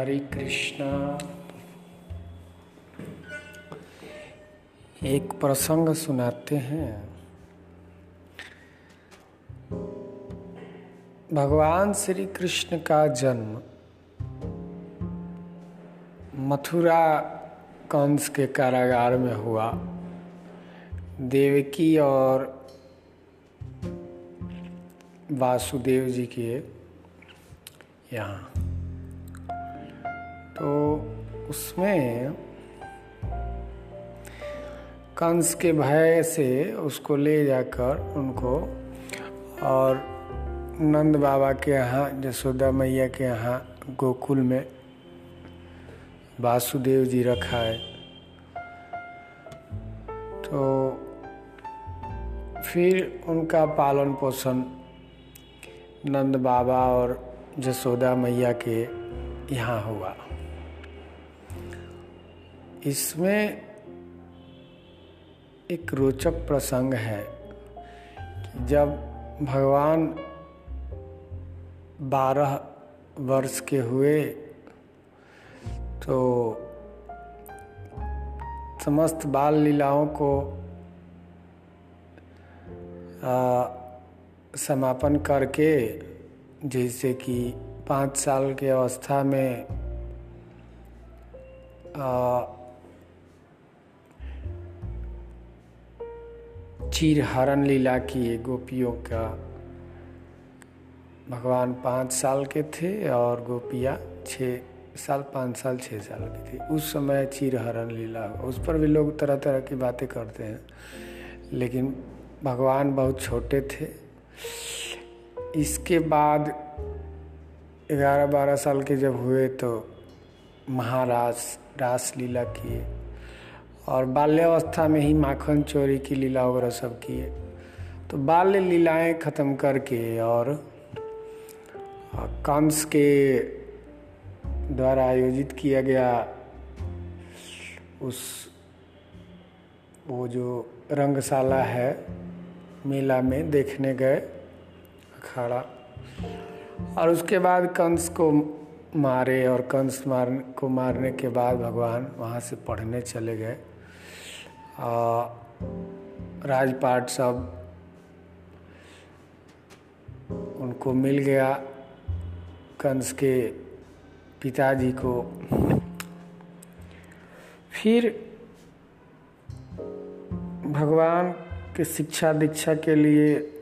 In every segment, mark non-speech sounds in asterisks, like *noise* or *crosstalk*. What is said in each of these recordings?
हरे कृष्णा। एक प्रसंग सुनाते हैं। भगवान श्री कृष्ण का जन्म मथुरा कंस के कारागार में हुआ। देवकी और वासुदेव जी के यहाँ। तो उसमें कंस के भय से उसको ले जाकर उनको और नंद बाबा के यहाँ, जसोदा मैया के यहाँ गोकुल में वासुदेव जी रखा है। तो फिर उनका पालन पोषण नंद बाबा और जसोदा मैया के यहाँ हुआ। इसमें एक रोचक प्रसंग है कि जब भगवान बारह वर्ष के हुए तो समस्त बाल लीलाओं को आ, समापन करके जैसे कि पाँच साल की अवस्था में आ, चीर हरण लीला किए गोपियों का भगवान पाँच साल के थे और गोपियाँ छः साल, पाँच साल, छः साल की थी। उस समय चीर हरण लीला, उस पर भी लोग तरह तरह की बातें करते हैं, लेकिन भगवान बहुत छोटे थे। इसके बाद ग्यारह बारह साल के जब हुए तो महारास रास लीला किए। और बाल्यावस्था में ही माखन चोरी की लीला वगैरह सब किए। तो बाल्य लीलाएँ ख़त्म करके और कंस के द्वारा आयोजित किया गया उस, वो जो रंगशाला है, मेला में देखने गए अखाड़ा। और उसके बाद कंस को मारे और कंस मार, को मारने के बाद भगवान वहाँ से पढ़ने चले गए। राजपाट सब उनको मिल गया। कंस के पिताजी को। फिर भगवान के शिक्षा दीक्षा के लिए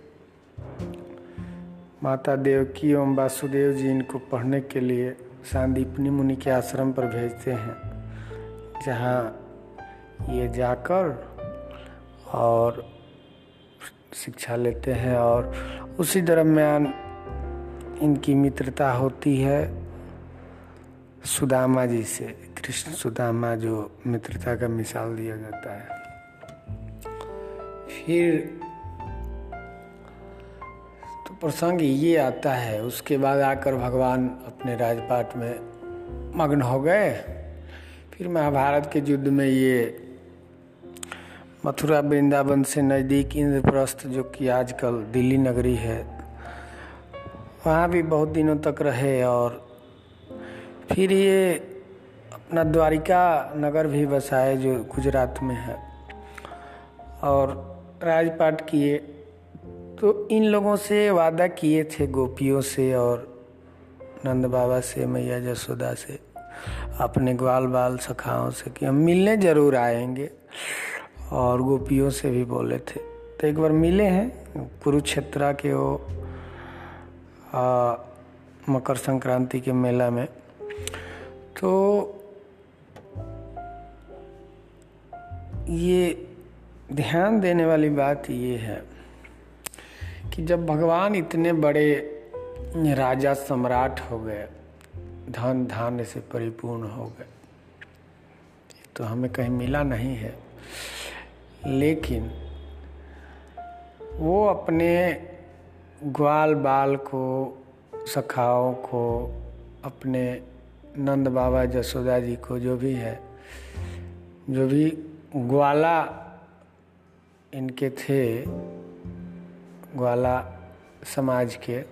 माता देवकी एवं वासुदेव जी इनको पढ़ने के लिए सांदीपनी मुनि के आश्रम पर भेजते हैं, जहाँ ये जाकर और शिक्षा लेते हैं और उसी दरम्यान इनकी मित्रता होती है सुदामा जी से, कृष्ण सुदामा जो मित्रता का मिसाल दिया जाता है। फिर तो प्रसंग ये आता है, उसके बाद आकर भगवान अपने राजपाट में मग्न हो गए। फिर महाभारत के युद्ध में ये मथुरा वृंदावन से नज़दीक इंद्रप्रस्थ, जो कि आजकल दिल्ली नगरी है, वहाँ भी बहुत दिनों तक रहे और फिर ये अपना द्वारिका नगर भी बसाए, जो गुजरात में है, और राजपाट किए। तो इन लोगों से वादा किए थे, गोपियों से और नंद बाबा से, मैया जसोदा से, अपने ग्वाल बाल सखाओं से, कि हम मिलने ज़रूर आएँगे। और गोपियों से भी बोले थे। तो एक बार मिले हैं कुरुक्षेत्रा के वो आ, मकर संक्रांति के मेला में। तो ये ध्यान देने वाली बात ये है कि जब भगवान इतने बड़े राजा सम्राट हो गए धन धान्य से परिपूर्ण हो गए तो हमें कहीं मिला नहीं है। लेकिन वो अपने ग्वाल बाल को, सखाओं को, अपने नंद बाबा जसोदा जी को, जो भी है, जो भी ग्वाला इनके थे, ग्वाला समाज के,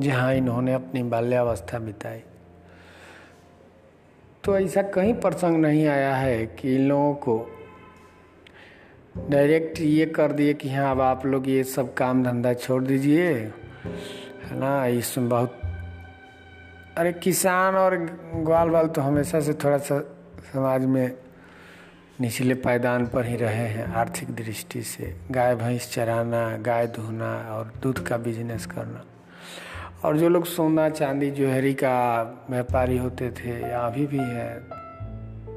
जहाँ इन्होंने अपनी बाल्यावस्था बिताई। तो ऐसा कहीं प्रसंग नहीं आया है कि इन लोगों को डायरेक्ट ये कर दिए कि हाँ अब आप लोग ये सब काम धंधा छोड़ दीजिए, है ना? इसमें बहुत, अरे किसान और ग्वाल बाल तो हमेशा से थोड़ा सा समाज में निचले पायदान पर ही रहे हैं, आर्थिक दृष्टि से। गाय, भैंस चराना, गाय धोना और दूध का बिज़नेस करना। और जो लोग सोना, चांदी, जोहरी का व्यापारी होते थे, या अभी भी है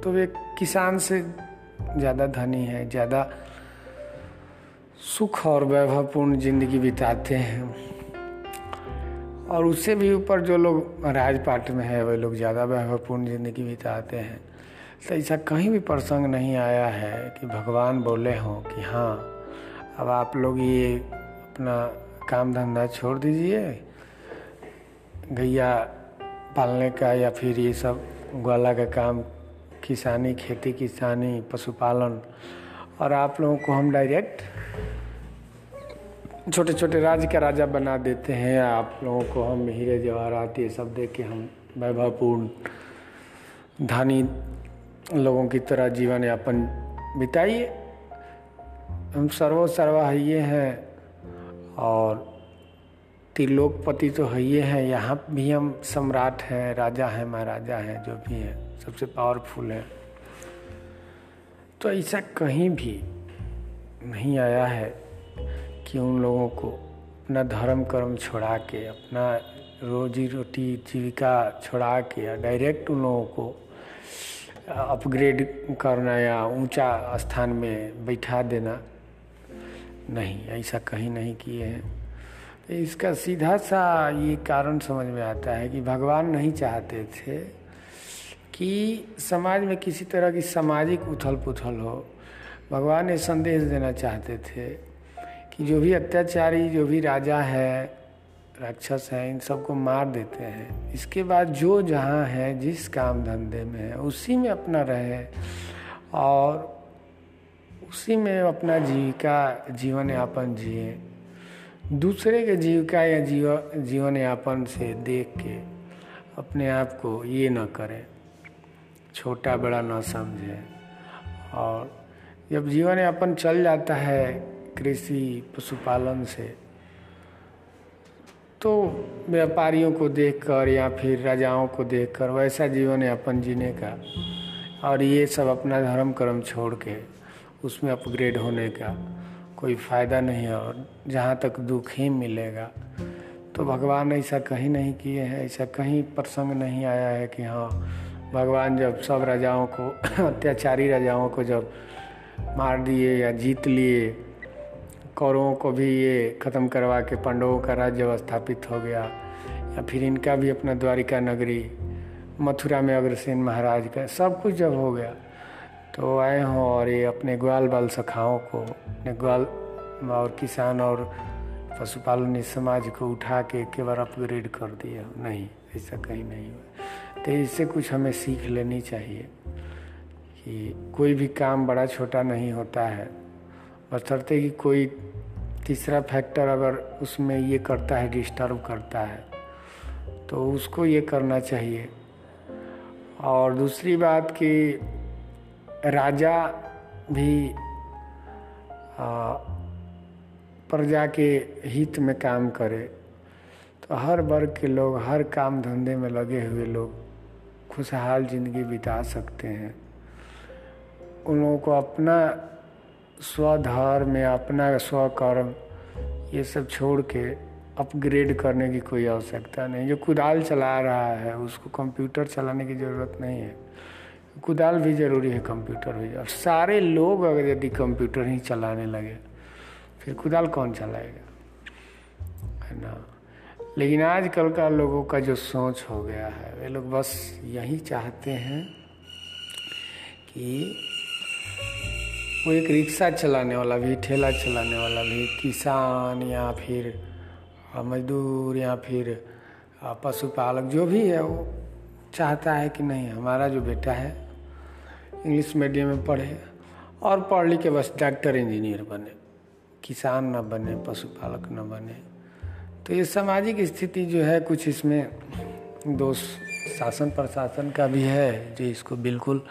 तो वे किसान से ज़्यादा धनी है, ज़्यादा सुख और वैभवपूर्ण ज़िंदगी बिताते हैं। और उससे भी ऊपर जो लोग राजपाट में है, वे लोग ज़्यादा वैभवपूर्ण ज़िंदगी बिताते हैं। तो ऐसा कहीं भी प्रसंग नहीं आया है कि भगवान बोले हों कि हाँ अब आप लोग ये अपना काम धंधा छोड़ दीजिए, गैया पालने का या फिर ये सब ग्वाला का काम, किसानी, खेती किसानी, पशुपालन, और आप लोगों को हम डायरेक्ट छोटे छोटे राज्य का राजा बना देते हैं। आप लोगों को हम हीरे जवाहरात ये सब दे के हम वैभवपूर्ण, धानी लोगों की तरह जीवन यापन बिताइए। हम सर्वो सर्वा ये हैं और त्रिलोकपति तो है ये हैं। यहाँ भी हम सम्राट हैं, राजा हैं, महाराजा हैं, जो भी हैं, सबसे पावरफुल हैं। तो ऐसा कहीं भी नहीं आया है। कि उन लोगों को अपना धर्म कर्म छोड़ा के, अपना रोजी रोटी जीविका छोड़ा के, या डायरेक्ट उन लोगों को अपग्रेड करना या ऊँचा स्थान में बैठा देना। नहीं, ऐसा कहीं नहीं किए हैं। तो इसका सीधा सा ये कारण समझ में आता है कि भगवान नहीं चाहते थे कि समाज में किसी तरह की सामाजिक उथल पुथल हो। भगवान ये संदेश देना चाहते थे कि जो भी अत्याचारी, जो भी राजा है, राक्षस है, इन सबको मार देते हैं। इसके बाद जो जहाँ है, जिस काम धंधे में है, उसी में अपना रहे और उसी में अपना जीविका जीवन यापन जिए। दूसरे के जीविका या जीव जीवन यापन से देख के अपने आप को ये न करें, छोटा बड़ा न समझें। और जब जीवन यापन चल जाता है कृषि पशुपालन से। तो व्यापारियों को देखकर या फिर राजाओं को देखकर वैसा जीवन यापन जीने का और ये सब अपना धर्म कर्म छोड़ के उसमें अपग्रेड होने का कोई फ़ायदा नहीं है और जहाँ तक दुख ही मिलेगा तो भगवान ऐसा कहीं नहीं किए हैं, ऐसा कहीं प्रसंग नहीं आया है कि हाँ भगवान जब सब राजाओं को, *clears throat* अत्याचारी राजाओं को जब मार दिए या जीत लिए कौरवों को भी ये ख़त्म करवा के पांडवों का राज्य स्थापित हो गया। या फिर इनका भी अपना द्वारिका नगरी, मथुरा में अग्रसेन महाराज का, सब कुछ जब हो गया तो आए हों और ये अपने ग्वाल बाल सखाओं को, अपने ग्वाल और किसान और पशुपालन इस समाज को उठा के बार अपग्रेड कर दिया नहीं, ऐसा कहीं नहीं हुआ। तो इससे कुछ हमें सीख लेनी चाहिए कि कोई भी काम बड़ा छोटा नहीं होता है। बशर्ते कि कोई तीसरा फैक्टर अगर उसमें ये करता है डिस्टर्ब करता है तो उसको ये करना चाहिए। और दूसरी बात कि राजा भी प्रजा के हित में काम करे तो हर वर्ग के लोग, हर काम धंधे में लगे हुए लोग खुशहाल ज़िंदगी बिता सकते हैं। उन लोगों को अपना स्वधर्म या अपना स्वकर्म, ये सब छोड़ के अपग्रेड करने की कोई आवश्यकता नहीं। जो कुदाल चला रहा है, उसको कंप्यूटर चलाने की ज़रूरत नहीं है। कुदाल भी ज़रूरी है कंप्यूटर भी। और सारे लोग अगर यदि कंप्यूटर ही चलाने लगे, फिर कुदाल कौन चलाएगा? है ना? लेकिन आजकल का लोगों का जो सोच हो गया है, वे लोग बस यही चाहते हैं कि वो एक रिक्शा चलाने वाला भी, ठेला चलाने वाला भी, किसान या फिर मजदूर या फिर पशुपालक जो भी है वो चाहता है कि नहीं, हमारा जो बेटा है, इंग्लिश मीडियम में पढ़े और पढ़ लिख के बस डॉक्टर इंजीनियर बने, किसान न बने, पशुपालक न बने। तो ये सामाजिक स्थिति जो है, कुछ इसमें दोष शासन प्रशासन का भी है, जो इसको बिल्कुल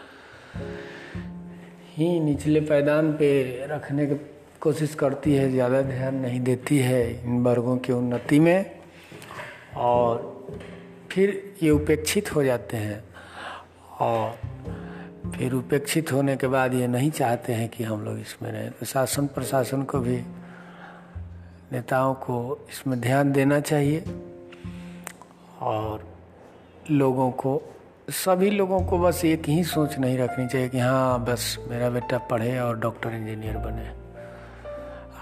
ही निचले पैदान पे रखने की कोशिश करती है, ज़्यादा ध्यान नहीं देती है इन वर्गों की उन्नति में। और फिर ये उपेक्षित हो जाते हैं। और फिर उपेक्षित होने के बाद ये नहीं चाहते हैं कि हम लोग इसमें रहें। तो शासन प्रशासन को भी, नेताओं को इसमें ध्यान देना चाहिए। और लोगों को सभी लोगों को बस एक ही सोच नहीं रखनी चाहिए कि हाँ बस मेरा बेटा पढ़े और डॉक्टर इंजीनियर बने।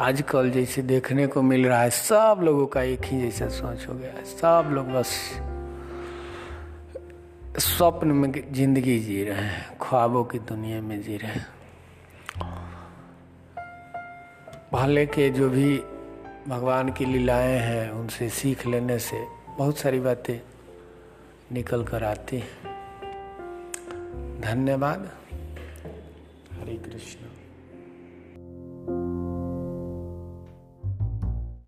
आजकल जैसे देखने को मिल रहा है, सब लोगों का एक ही जैसा सोच हो गया है। सब लोग बस स्वप्न में ज़िंदगी जी रहे हैं, ख्वाबों की दुनिया में जी रहे हैं। पहले के जो भी भगवान की लीलाएँ हैं, उनसे सीख लेने से बहुत सारी बातें निकल कर आती हैं। धन्यवाद। हरे कृष्ण।